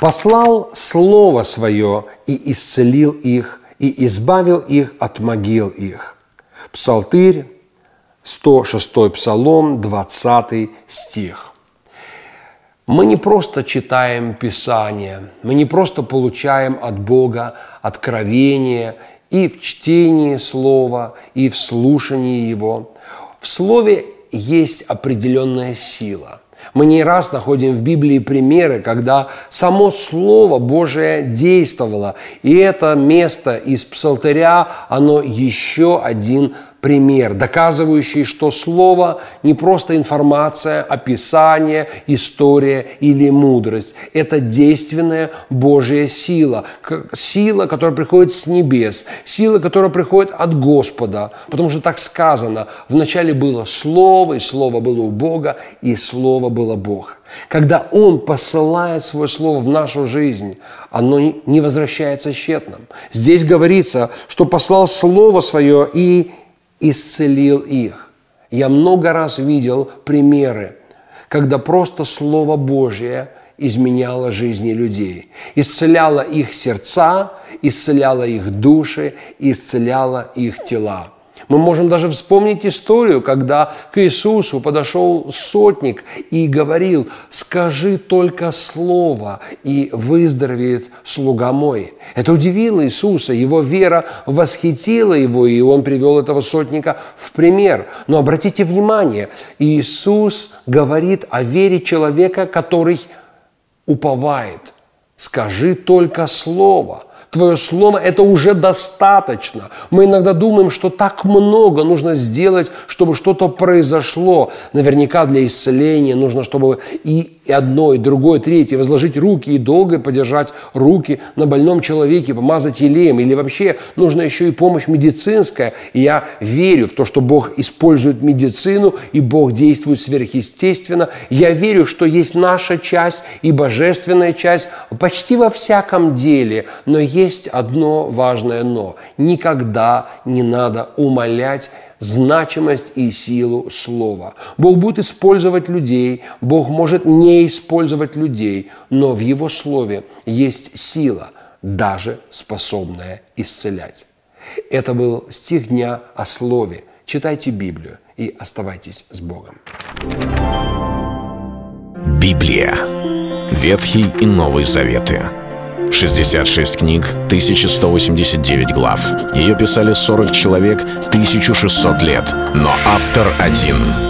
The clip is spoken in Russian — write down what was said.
послал Слово Свое и исцелил их, и избавил их от могил их. Псалтырь, 106 Псалом, 20 стих. Мы не просто читаем Писание, мы не просто получаем от Бога откровение и в чтении Слова, и в слушании Его. В Слове есть определенная сила – мы не раз находим в Библии примеры, когда само Слово Божие действовало. И это место из Псалтыря, оно еще один пример, доказывающий, что слово не просто информация, описание, история или мудрость. Это действенная Божья сила. Сила, которая приходит с небес. Сила, которая приходит от Господа. Потому что так сказано. Вначале было Слово, и Слово было у Бога, и Слово было Бог. Когда Он посылает Свое Слово в нашу жизнь, оно не возвращается тщетным. Здесь говорится, что послал Слово Свое и исцелил их. Я много раз видел примеры, когда просто Слово Божье изменяло жизни людей, исцеляло их сердца, исцеляло их души, исцеляло их тела. Мы можем даже вспомнить историю, когда к Иисусу подошел сотник и говорил, скажи только слово, и выздоровеет слуга мой. Это удивило Иисуса, его вера восхитила его, и он привел этого сотника в пример. Но обратите внимание, Иисус говорит о вере человека, который уповает. Скажи только слово – Твое слово – это уже достаточно. Мы иногда думаем, что так много нужно сделать, чтобы что-то произошло. Наверняка для исцеления нужно, чтобы и и другое, и третье, возложить руки и долго подержать руки на больном человеке, помазать елеем. Или вообще нужно еще и помощь медицинская. И я верю в то, что Бог использует медицину, и Бог действует сверхъестественно. Я верю, что есть наша часть и божественная часть почти во всяком деле, но есть одно важное «но». Никогда не надо умалять значимость и силу слова. Бог будет использовать людей, Бог может не использовать людей, но в Его слове есть сила, даже способная исцелять. Это был стих дня о слове. Читайте Библию и оставайтесь с Богом. Библия. Ветхий и Новый Заветы. 66 книг, 1189 глав. Ее писали 40 человек, 1600 лет. Но автор один —